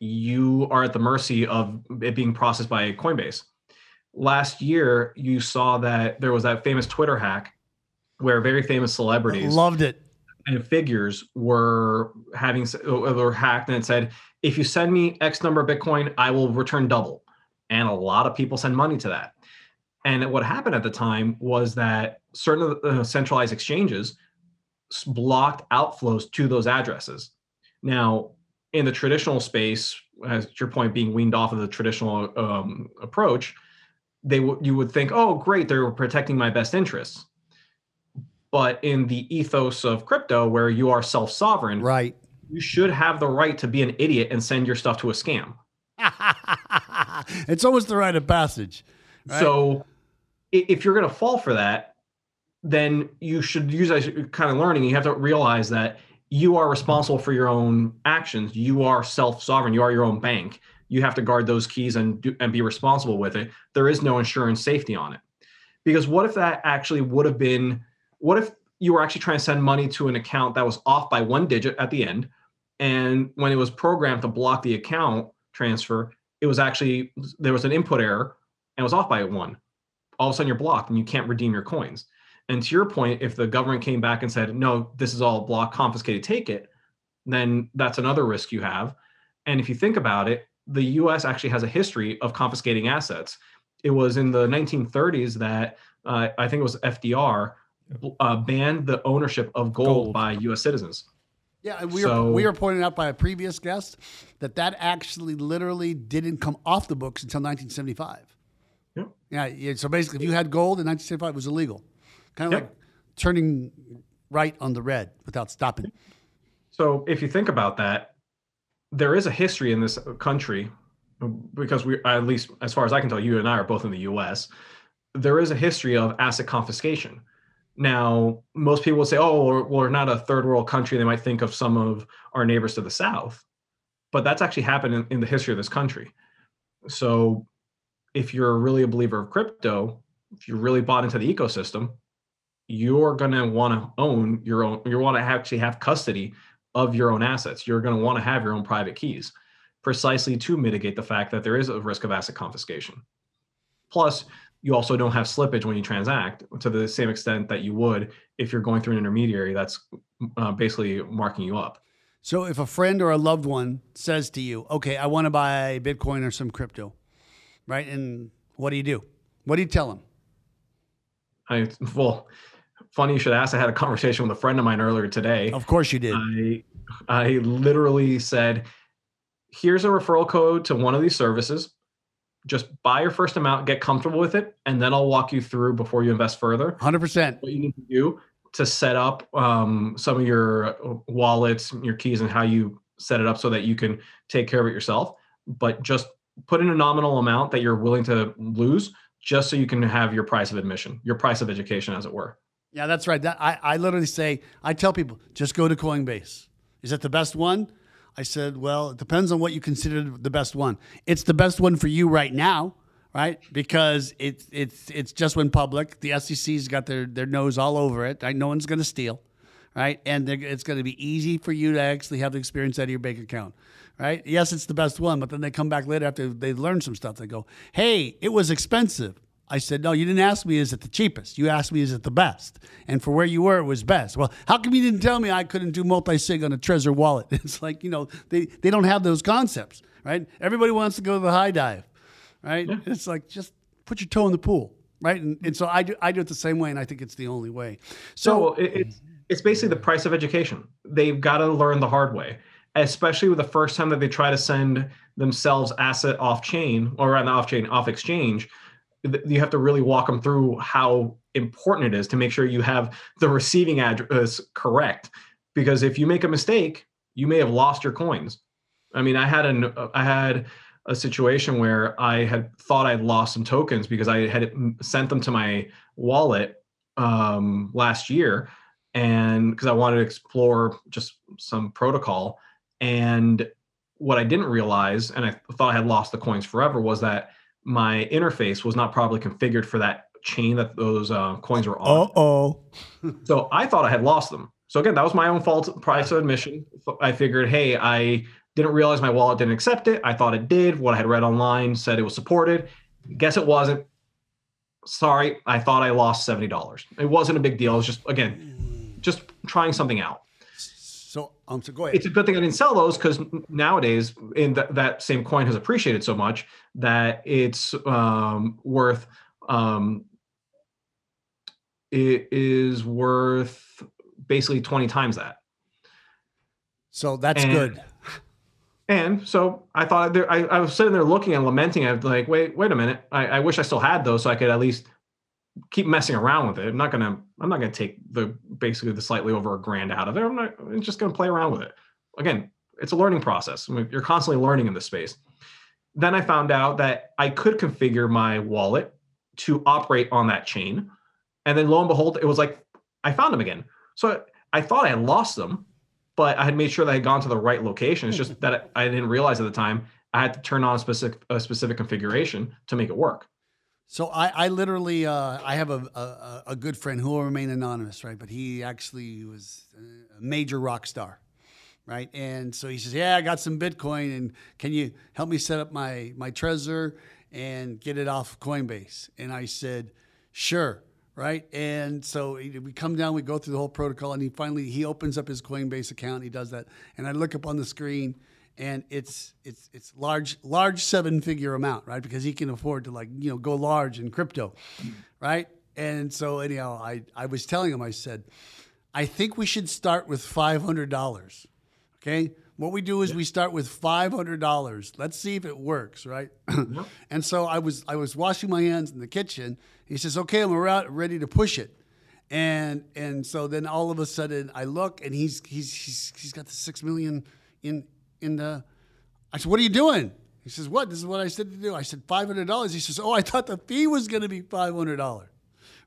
Speaker 3: you are at the mercy of it being processed by Coinbase. Last year, you saw that there was that famous Twitter hack where very famous celebrities
Speaker 1: loved it
Speaker 3: and figures were having uh, were hacked and it said if you send me x number of bitcoin i will return double and a lot of people send money to that and what happened at the time was that certain uh, centralized exchanges blocked outflows to those addresses now, in the traditional space, as your point being weaned off of the traditional um, approach, they w- you would think, oh, great, they're protecting my best interests. But in the ethos of crypto, where you are self-sovereign,
Speaker 1: right,
Speaker 3: you should have the right to be an idiot and send your stuff to a scam.
Speaker 1: it's almost the rite of passage.
Speaker 3: Right? So, if you're going to fall for that, then you should use as kind of learning. You have to realize that you are responsible for your own actions. You are self sovereign. You are your own bank. You have to guard those keys and do, and be responsible with it. There is no insurance safety on it. Because what if that actually would have been? What if you were actually trying to send money to an account that was off by one digit at the end, and when it was programmed to block the account transfer, it was actually there was an input error and was off by one. All of a sudden, you're blocked and you can't redeem your coins. And to your point, if the government came back and said, no, this is all block confiscated, take it, then that's another risk you have. And if you think about it, the US actually has a history of confiscating assets. It was in the 1930s that uh, I think it was FDR uh, banned the ownership of gold, gold, by US citizens.
Speaker 1: Yeah, and we, so, were, we were pointed out by a previous guest that that actually literally didn't come off the books until 1975. Yeah. Yeah. So basically, if you had gold in 1975, it was illegal kind of yep. like turning right on the red without stopping.
Speaker 3: So if you think about that, there is a history in this country because we, at least as far as I can tell, you and I are both in the U.S. There is a history of asset confiscation. Now, most people will say, "Oh, we're, we're not a third world country." They might think of some of our neighbors to the south, but that's actually happened in, in the history of this country. So, if you're really a believer of crypto, if you're really bought into the ecosystem, you're going to want to own your own you want to actually have custody of your own assets you're going to want to have your own private keys precisely to mitigate the fact that there is a risk of asset confiscation plus you also don't have slippage when you transact to the same extent that you would if you're going through an intermediary that's uh, basically marking you up.
Speaker 1: So if a friend or a loved one says to you, "Okay, I want to buy Bitcoin or some crypto," right? And what do you do? What do you tell them?
Speaker 3: I well, funny you should ask. I had a conversation with a friend of mine earlier today.
Speaker 1: Of course you did.
Speaker 3: I I literally said, "Here's a referral code to one of these services. Just buy your first amount, get comfortable with it, and then I'll walk you through before you invest further.
Speaker 1: 100%.
Speaker 3: What you need to do to set up um, some of your wallets, your keys, and how you set it up so that you can take care of it yourself. But just put in a nominal amount that you're willing to lose just so you can have your price of admission, your price of education, as it were.
Speaker 1: Yeah, that's right. That, I, I literally say, I tell people, just go to Coinbase. Is that the best one? I said, well, it depends on what you consider the best one. It's the best one for you right now, right? Because it's it's it's just went public. The SEC's got their their nose all over it. Right? No one's going to steal, right? And it's going to be easy for you to actually have the experience out of your bank account, right? Yes, it's the best one, but then they come back later after they learn some stuff. They go, "Hey, it was expensive." I said, No, you didn't ask me, is it the cheapest? You asked me, is it the best? And for where you were, it was best. Well, how come you didn't tell me I couldn't do multi sig on a Trezor wallet? It's like, you know, they, they don't have those concepts, right? Everybody wants to go to the high dive, right? Yeah. It's like, just put your toe in the pool, right? And, and so I do, I do it the same way, and I think it's the only way.
Speaker 3: So, so it, it's, it's basically the price of education. They've got to learn the hard way, especially with the first time that they try to send themselves asset off chain or on the off chain, off exchange you have to really walk them through how important it is to make sure you have the receiving address correct. Because if you make a mistake you may have lost your coins. I mean i had an i had a situation where i had thought i'd lost some tokens because i had sent them to my wallet um, last year and because i wanted to explore just some protocol and what i didn't realize and i thought i had lost the coins forever was that my interface was not properly configured for that chain that those uh, coins were on.
Speaker 1: oh.
Speaker 3: so I thought I had lost them. So again, that was my own fault. Price of admission. I figured, hey, I didn't realize my wallet didn't accept it. I thought it did. What I had read online said it was supported. Guess it wasn't. Sorry, I thought I lost seventy dollars. It wasn't a big deal. It was just again, just trying something out.
Speaker 1: Um, so go ahead.
Speaker 3: It's a good thing I didn't sell those because nowadays, in th- that same coin has appreciated so much that it's um, worth. Um, it is worth basically twenty times that.
Speaker 1: So that's and, good.
Speaker 3: And so I thought there, I, I was sitting there looking and lamenting. I was like, wait, wait a minute. I, I wish I still had those so I could at least keep messing around with it. I'm not gonna I'm not gonna take the basically the slightly over a grand out of it. I'm not I'm just gonna play around with it. Again, it's a learning process. I mean, you're constantly learning in this space. Then I found out that I could configure my wallet to operate on that chain. And then lo and behold, it was like I found them again. So I thought I had lost them, but I had made sure that I had gone to the right location. It's just that I didn't realize at the time I had to turn on a specific a specific configuration to make it work.
Speaker 1: So I, I literally, uh, I have a, a, a good friend who will remain anonymous, right? But he actually was a major rock star, right? And so he says, "Yeah, I got some Bitcoin, and can you help me set up my my Trezor and get it off Coinbase?" And I said, "Sure." Right, and so we come down, we go through the whole protocol, and he finally he opens up his Coinbase account. He does that, and I look up on the screen, and it's it's it's large large seven figure amount right? Because he can afford to like you know go large in crypto right? And so anyhow i i was telling him i said i think we should start with $500 okay? What we do is we start with $500 let's see if it works right? And so i was i was washing my hands in the kitchen. He says okay i'm ready to push it. And and so then all of a sudden i look and he's he's he's, he's got the six million in in the, I said, what are you doing? He says, what? This is what I said to do. I said, $500. He says, oh, I thought the fee was going to be $500.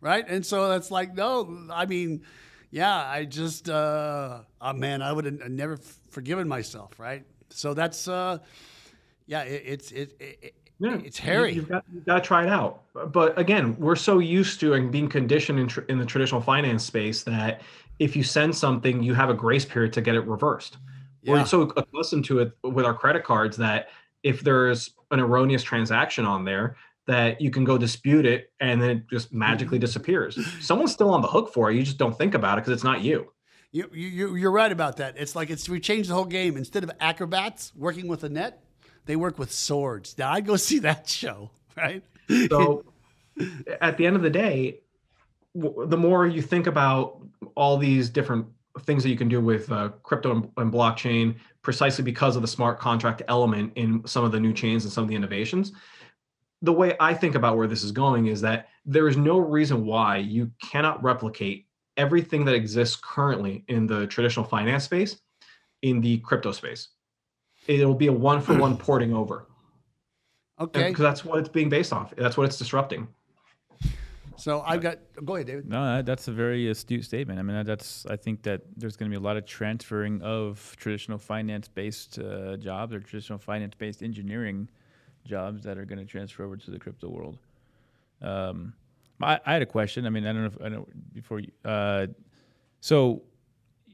Speaker 1: Right. And so that's like, no, I mean, yeah, I just, uh, oh man, I would have never forgiven myself. Right. So that's, uh, yeah, it, it's, it, it yeah, it's hairy.
Speaker 3: You've got, you've got, to try it out. But again, we're so used to and being conditioned in, tr- in the traditional finance space that if you send something, you have a grace period to get it reversed. Yeah. We're so accustomed to it with our credit cards that if there's an erroneous transaction on there, that you can go dispute it and then it just magically mm-hmm. disappears. Someone's still on the hook for it. You just don't think about it because it's not you.
Speaker 1: You, you, you're right about that. It's like it's we changed the whole game. Instead of acrobats working with a net, they work with swords. Now I'd go see that show, right?
Speaker 3: So at the end of the day, w- the more you think about all these different things that you can do with uh, crypto and, and blockchain, precisely because of the smart contract element in some of the new chains and some of the innovations, the way I think about where this is going is that there is no reason why you cannot replicate everything that exists currently in the traditional finance space in the crypto space. It'll be a one for one porting over.
Speaker 1: Okay.
Speaker 3: Because that's what it's being based off. That's what it's disrupting.
Speaker 1: So I've got. Go ahead, David.
Speaker 2: No, that- that's a very astute statement. I mean, that's I think that there's going to be a lot of transferring of traditional finance-based uh, jobs or traditional finance-based engineering jobs that are going to transfer over to the crypto world. Um, I, I had a question. I mean, I don't know if I know before you. Uh, so,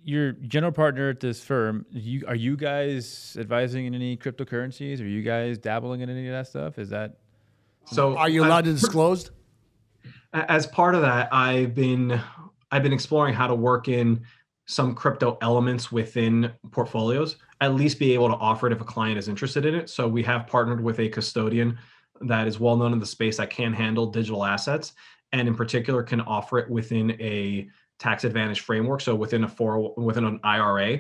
Speaker 2: your general partner at this firm, you are you guys advising in any cryptocurrencies? Are you guys dabbling in any of that stuff? Is that
Speaker 3: So
Speaker 1: Are you
Speaker 3: I-
Speaker 1: allowed to disclose?
Speaker 3: As part of that i've been i've been exploring how to work in some crypto elements within portfolios at least be able to offer it if a client is interested in it so we have partnered with a custodian that is well known in the space that can handle digital assets and in particular can offer it within a tax advantage framework so within a four within an ira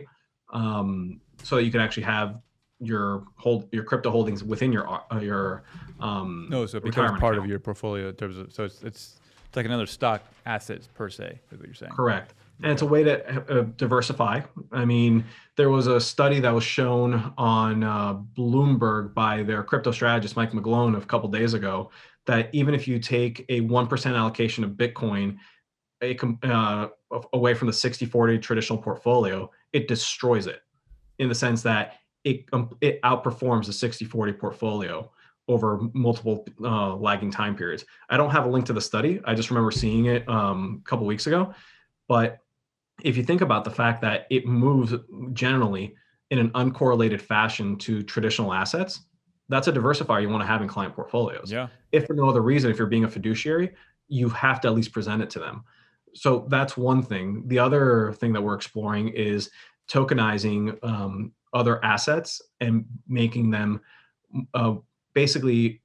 Speaker 3: um, so you can actually have your hold your crypto holdings within your uh, your um
Speaker 2: no? So it becomes part
Speaker 3: account.
Speaker 2: of your portfolio in terms of so it's it's, it's like another stock asset per se. Is what you're saying?
Speaker 3: Correct. And it's a way to uh, diversify. I mean, there was a study that was shown on uh, Bloomberg by their crypto strategist, Mike McGlone, a couple days ago, that even if you take a 1% allocation of Bitcoin a, uh, away from the 60 40 traditional portfolio, it destroys it in the sense that it, um, it outperforms the 60 40 portfolio over multiple uh, lagging time periods. I don't have a link to the study. I just remember seeing it um, a couple weeks ago. But if you think about the fact that it moves generally in an uncorrelated fashion to traditional assets, that's a diversifier you want to have in client portfolios.
Speaker 2: Yeah.
Speaker 3: If for no other reason, if you're being a fiduciary, you have to at least present it to them. So that's one thing. The other thing that we're exploring is tokenizing um, other assets and making them uh, basically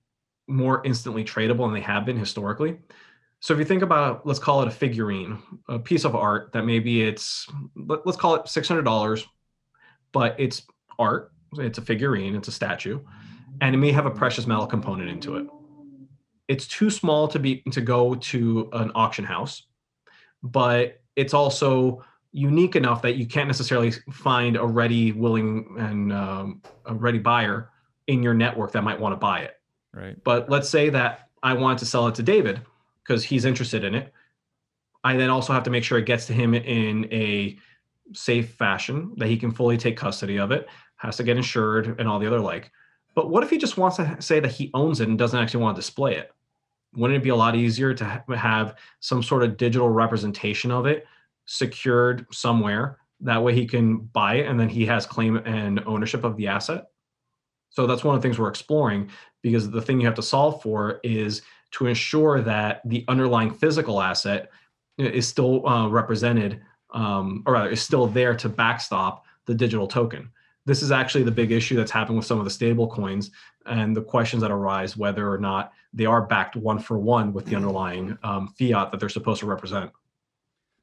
Speaker 3: more instantly tradable than they have been historically. So if you think about, let's call it a figurine, a piece of art that maybe it's, let, us call it $600, but it's art, it's a figurine, it's a statue, and it may have a precious metal component into it. It's too small to be to go to an auction house, but it's also unique enough that you can't necessarily find a ready, willing, and um, a ready buyer in your network that might want to buy it.
Speaker 2: Right.
Speaker 3: But let's say that I want to sell it to David because he's interested in it. I then also have to make sure it gets to him in a safe fashion that he can fully take custody of it, has to get insured and all the other like. But what if he just wants to say that he owns it and doesn't actually want to display it? Wouldn't it be a lot easier to ha- have some sort of digital representation of it secured somewhere? That way he can buy it and then he has claim and ownership of the asset. So that's one of the things we're exploring because the thing you have to solve for is to ensure that the underlying physical asset is still uh, represented, um, or rather, is still there to backstop the digital token. This is actually the big issue that's happened with some of the stable coins and the questions that arise whether or not they are backed one for one with the underlying um, fiat that they're supposed to represent.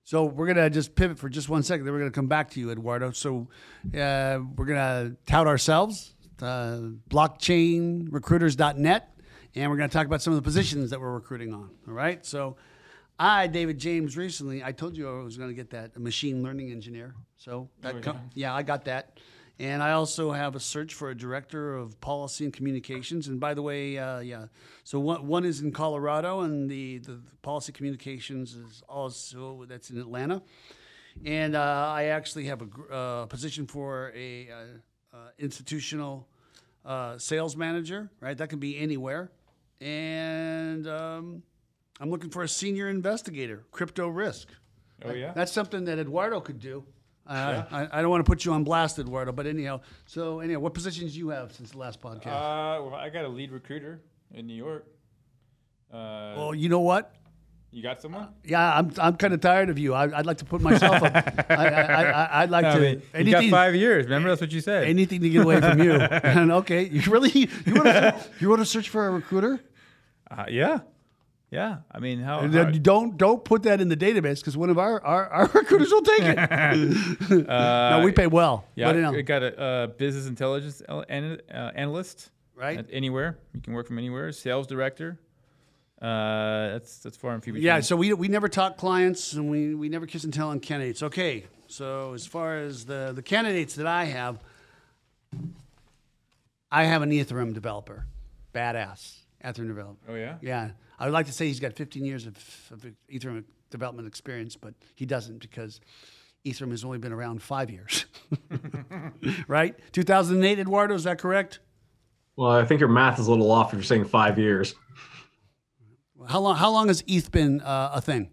Speaker 1: So we're gonna just pivot for just one second. Then we're gonna come back to you, Eduardo. So uh, we're gonna tout ourselves, uh, blockchainrecruiters.net, and we're gonna talk about some of the positions that we're recruiting on. All right. So I, David James, recently I told you I was gonna get that machine learning engineer. So that com- yeah, I got that. And I also have a search for a director of policy and communications. And by the way, uh, yeah, so one, one is in Colorado, and the, the, the policy communications is also that's in Atlanta. And uh, I actually have a uh, position for a uh, institutional uh, sales manager. Right, that can be anywhere. And um, I'm looking for a senior investigator, crypto risk.
Speaker 2: Oh yeah.
Speaker 1: That's something that Eduardo could do. Uh, I, I don't want to put you on blast, Eduardo, but anyhow. So anyhow, what positions do you have since the last podcast?
Speaker 2: Uh, well, I got a lead recruiter in New York. Uh,
Speaker 1: Well, you know what?
Speaker 2: You got someone?
Speaker 1: Yeah, I'm I'm kind of tired of you. I, I'd like to put myself up. I, I, I, I'd like
Speaker 2: I
Speaker 1: to.
Speaker 2: mean, you got five years. Remember, that's what you said.
Speaker 1: anything to get away from you. and okay, you really you want to you want to search for a recruiter?
Speaker 2: Uh, yeah, yeah. I mean, how?
Speaker 1: And
Speaker 2: how-
Speaker 1: don't don't put that in the database because one of our, our, our recruiters will take it. no, we pay well.
Speaker 2: yeah,
Speaker 1: But, you know,
Speaker 2: we got a uh, business intelligence el- an- uh, analyst.
Speaker 1: Right.
Speaker 2: Anywhere you can work from anywhere. Sales director. Uh, that's that's far and few between.
Speaker 1: yeah. So we we never talk clients and we, we never kiss and tell on candidates. Okay. So as far as the the candidates that I have, I have an Ethereum developer, badass Ethereum developer.
Speaker 2: Oh yeah.
Speaker 1: Yeah, I would like to say he's got 15 years of, of Ethereum development experience, but he doesn't because Ethereum has only been around five years. right? 2008, Eduardo, is that correct?
Speaker 3: Well, I think your math is a little off if you're saying five years.
Speaker 1: How long? How long has ETH been uh, a thing?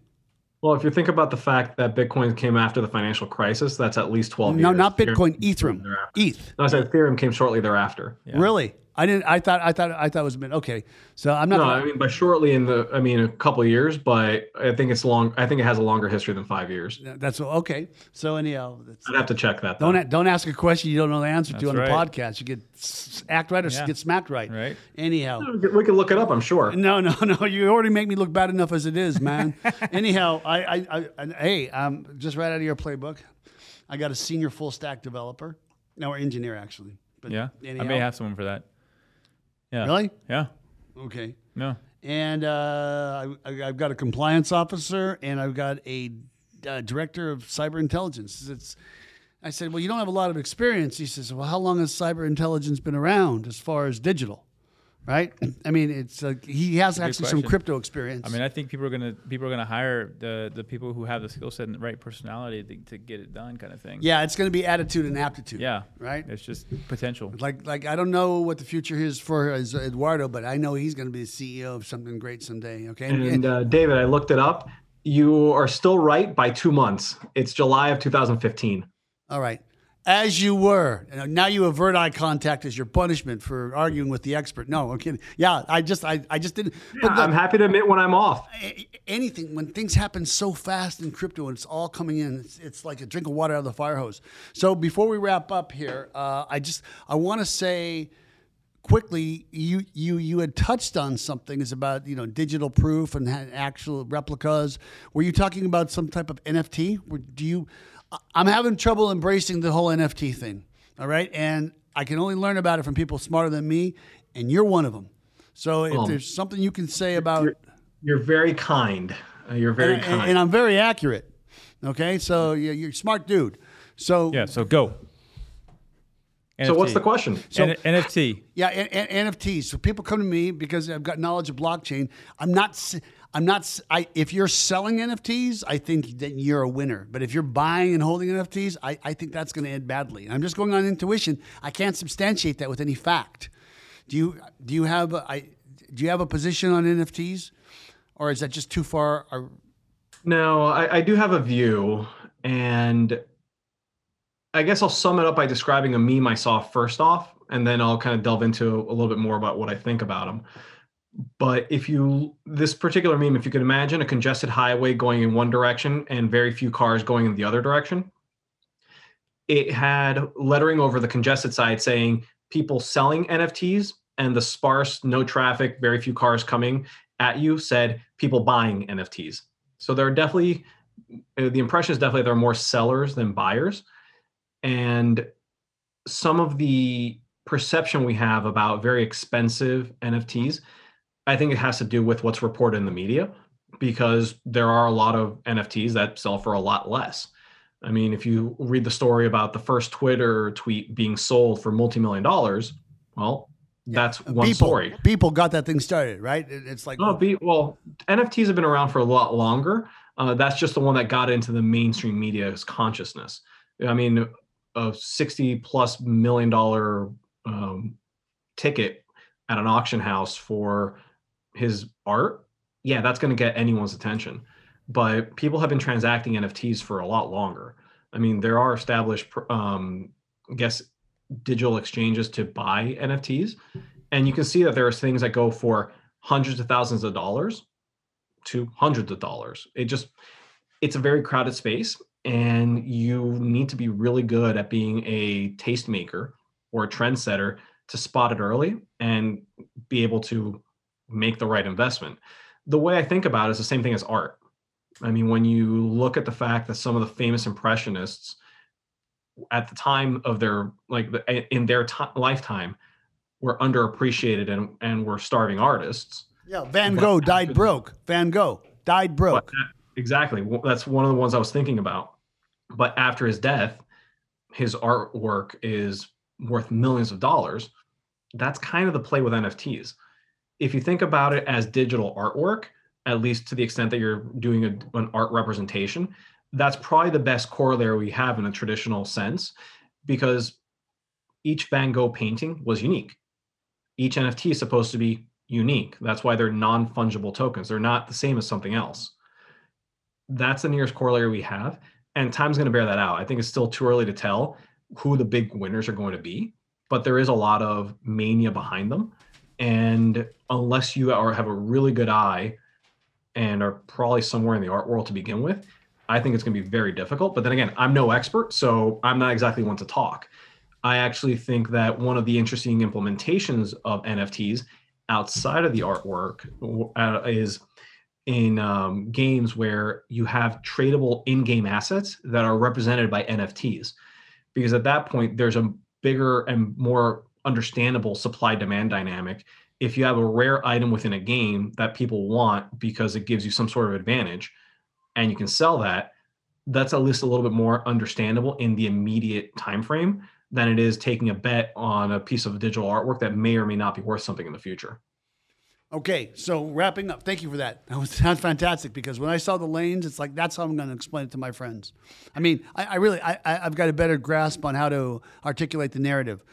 Speaker 3: Well, if you think about the fact that Bitcoin came after the financial crisis, that's at least 12 years.
Speaker 1: No, not Bitcoin,
Speaker 3: Ethereum.
Speaker 1: ETH.
Speaker 3: No, I said Ethereum came shortly thereafter.
Speaker 1: Really? I didn't. I thought. I thought. I thought it was a bit. Okay, so I'm not.
Speaker 3: No,
Speaker 1: gonna-
Speaker 3: I mean by shortly in the, I mean a couple of years, but I think it's long. I think it has a longer history than five years.
Speaker 1: that's okay. So anyhow, that's,
Speaker 3: I'd have to check that. Though.
Speaker 1: don't a- don't ask a question you don't know the answer to
Speaker 2: That's
Speaker 1: on the podcast. You get act right or
Speaker 2: Yeah.
Speaker 1: get smacked right.
Speaker 2: Right.
Speaker 1: Anyhow,
Speaker 3: We can look it up. I'm sure.
Speaker 1: No, no, no. You already make me look bad enough as it is, man. Anyhow, I, I, I, and, hey, um, just right out of your playbook, I got a senior full stack developer, no, or engineer actually. But
Speaker 2: Yeah. I may have someone for that. Yeah.
Speaker 1: Really?
Speaker 2: Yeah.
Speaker 1: Okay.
Speaker 2: No.
Speaker 1: And uh, I, I've got a compliance officer, and I've got a uh, director of cyber intelligence. It's, I said, well, you don't have a lot of experience. He says, well, how long has cyber intelligence been around as far as digital? Right? I mean, it's like he has actually some crypto experience.
Speaker 2: I mean, I think people are gonna people are gonna hire the the people who have the skill set and the right personality to, to get it done, kind of thing.
Speaker 1: yeah, it's going to be attitude and aptitude.
Speaker 2: Yeah.
Speaker 1: Right?
Speaker 2: It's just potential.
Speaker 1: Like, like I don't know what the future is for as Eduardo, but I know he's going to be the CEO of something great someday. Okay,
Speaker 3: And uh, David, I looked it up. You are still right by two months. It's July of 2015.
Speaker 1: all right, as you were. Now you avert eye contact as your punishment for arguing with the expert. No, I'm kidding. Yeah, I just, I, I just didn't. But
Speaker 3: I'm happy to admit when I'm off.
Speaker 1: anything when things happen so fast in crypto and it's all coming in, it's, it's like a drink of water out of the fire hose. So before we wrap up here, uh, I just, I want to say quickly you you you had touched on something is about you know digital proof and actual replicas were you talking about some type of nft do you i'm having trouble embracing the whole nft thing all right and i can only learn about it from people smarter than me and you're one of them so if
Speaker 3: Um,
Speaker 1: there's something you can say about
Speaker 3: You're very kind. Uh, You're very
Speaker 1: and,
Speaker 3: kind.
Speaker 1: and i'm very accurate okay so you're, you're a smart dude so
Speaker 2: Yeah. So go.
Speaker 3: so what's the question?
Speaker 2: N- NFT.
Speaker 1: Yeah, and, and NFTs. So people come to me because I've got knowledge of blockchain. I'm not. I'm not. I if you're selling NFTs, I think that you're a winner. But if you're buying and holding NFTs, I, I think that's going to end badly. I'm just going on intuition. I can't substantiate that with any fact. Do you do you have a, I do you have a position on NFTs, or is that just too far? Or,
Speaker 3: No, I, I do have a view, and I guess I'll sum it up by describing a meme I saw first off, and then I'll kind of delve into a little bit more about what I think about them. But if you, this particular meme, if you can imagine a congested highway going in one direction and very few cars going in the other direction, it had lettering over the congested side saying people selling NFTs, and the sparse, no traffic, very few cars coming at you said people buying NFTs. So there are definitely uh, the impression is definitely there are more sellers than buyers, and some of the perception we have about very expensive NFTs, I think it has to do with what's reported in the media, because there are a lot of NFTs that sell for a lot less. I mean, if you read the story about the first Twitter tweet being sold for multi-million dollars, well, that's one
Speaker 1: people,
Speaker 3: story.
Speaker 1: People got that thing started, right? It's like
Speaker 3: Oh, be, well, NFTs have been around for a lot longer. Uh, that's just the one that got into the mainstream media's consciousness. I mean, a sixty plus million dollar um, ticket at an auction house for his art, yeah, that's going to get anyone's attention. But people have been transacting NFTs for a lot longer. I mean, there are established, um, I guess, digital exchanges to buy NFTs, and you can see that there's things that go for hundreds of thousands of dollars to hundreds of dollars. It just it's a very crowded space and you need to be really good at being a tastemaker or a trendsetter to spot it early and be able to make the right investment. The way I think about it is the same thing as art. I mean, when you look at the fact that some of the famous impressionists at the time of their like in their t- lifetime were underappreciated and and were starving artists.
Speaker 1: Yeah, Van Gogh died broke. Van Gogh died broke.
Speaker 3: exactly. That's one of the ones I was thinking about. But after his death, his artwork is worth millions of dollars. That's kind of the play with NFTs. If you think about it as digital artwork, at least to the extent that you're doing a, an art representation, that's probably the best corollary we have in a traditional sense because each Van Gogh painting was unique. Each NFT is supposed to be unique. That's why they're non fungible tokens. They're not the same as something else. That's the nearest corollary we have. And time's going to bear that out. I think it's still too early to tell who the big winners are going to be, but there is a lot of mania behind them. And unless you are have a really good eye and are probably somewhere in the art world to begin with, I think it's going to be very difficult. But then again, I'm no expert, so I'm not exactly one to talk. I actually think that one of the interesting implementations of NFTs outside of the artwork uh, is in um, games where you have tradable in-game assets that are represented by NFTs, because at that point there's a bigger and more understandable supply demand dynamic. If you have a rare item within a game that people want because it gives you some sort of advantage, and you can sell that, that's at least a little bit more understandable in the immediate time frame than it is taking a bet on a piece of digital artwork that may or may not be worth something in the future.
Speaker 1: Okay, so wrapping up, thank you for that. That was sounds fantastic because when I saw the lanes, it's like that's how I'm going to explain it to my friends. I mean, I, I really, I, I've got a better grasp on how to articulate the narrative.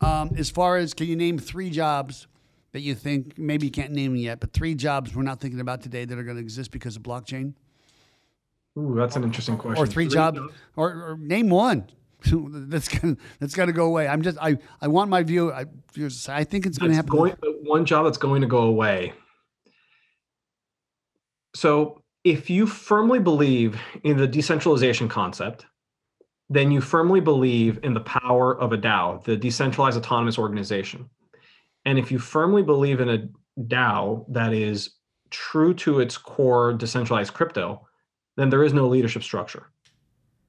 Speaker 1: Um, as far as, can you name three jobs that you think maybe you can't name them yet, but three jobs we're not thinking about today that are going to exist because of blockchain?
Speaker 3: Ooh, that's an interesting question.
Speaker 1: Or three, three jobs, jobs, Or, or name one. that's gonna that's got to go away. I'm just I I want my view. I, I think it's going to happen.
Speaker 3: Going, one job that's going to go away. So if you firmly believe in the decentralization concept, then you firmly believe in the power of a DAO, the decentralized autonomous organization. And if you firmly believe in a DAO that is true to its core decentralized crypto, then there is no leadership structure.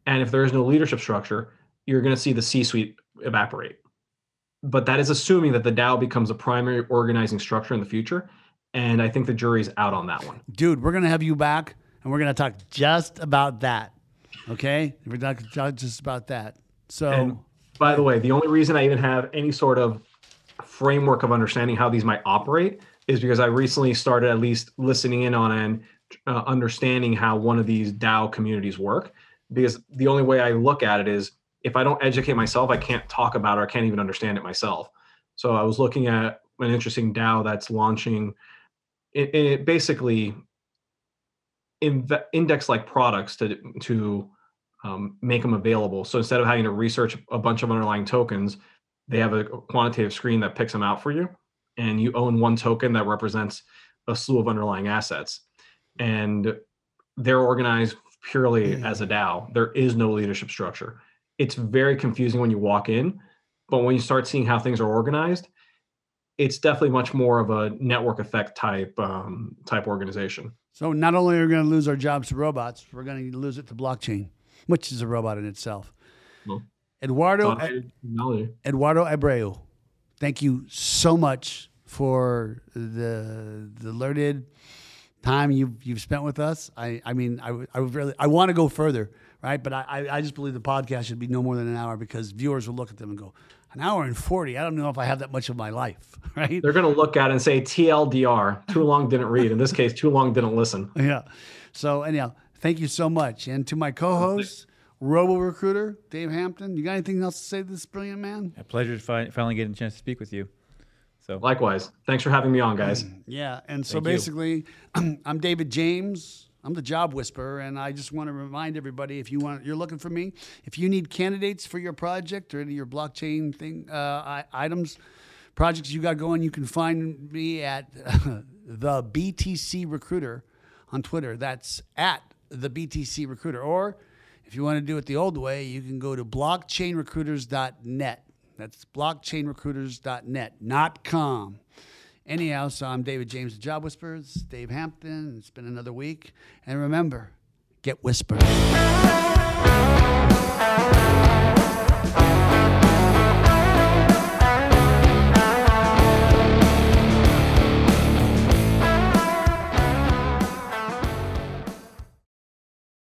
Speaker 3: And if there is no leadership structure, you're going to see the C suite evaporate. But that is assuming that the DAO becomes a primary organizing structure in the future. And I think the jury's out on that one.
Speaker 1: Dude, we're going to have you back and we're going to talk just about that. Okay? We're not going to talk just about that. So, and
Speaker 3: by the way, the only reason I even have any sort of framework of understanding how these might operate is because I recently started at least listening in on and uh, understanding how one of these DAO communities work. Because the only way I look at it is if I don't educate myself, I can't talk about it. Or I can't even understand it myself. So I was looking at an interesting DAO that's launching. It, it basically index like products to to um, make them available. So instead of having to research a bunch of underlying tokens, they have a quantitative screen that picks them out for you, and you own one token that represents a slew of underlying assets, and they're organized purely as a DAO. There is no leadership structure it's very confusing when you walk in, but when you start seeing how things are organized, it's definitely much more of a network effect type um, type organization.
Speaker 1: So not only are we going to lose our jobs to robots, we're going to lose it to blockchain, which is a robot in itself. Well, Eduardo Eduardo Abreu, thank you so much for the the learned time you've you've spent with us. I I mean I I really I want to go further right? But I, I just believe the podcast should be no more than an hour because viewers will look at them and go, an hour and 40. I don't know if I have that much of my life, right?
Speaker 3: They're going to look at it and say TLDR, too long didn't read. In this case, too long didn't listen.
Speaker 1: Yeah. So, anyhow, thank you so much. And to my co host, Robo Recruiter, Dave Hampton, you got anything else to say to this brilliant man?
Speaker 2: A pleasure to finally getting a chance to speak with you. So
Speaker 3: likewise, thanks for having me on, guys.
Speaker 1: Yeah, and so Thank basically, I'm David James. I'm the job whisperer, and I just want to remind everybody: if you want, you're looking for me. If you need candidates for your project or any of your blockchain thing uh, items, projects you got going, you can find me at the BTC Recruiter on Twitter. That's at the BTC Recruiter. Or if you want to do it the old way, you can go to blockchainrecruiters.net. That's blockchainrecruiters.net, not com. Anyhow, so I'm David James, of Job Whispers, Dave Hampton. It's been another week. And remember, get whispered.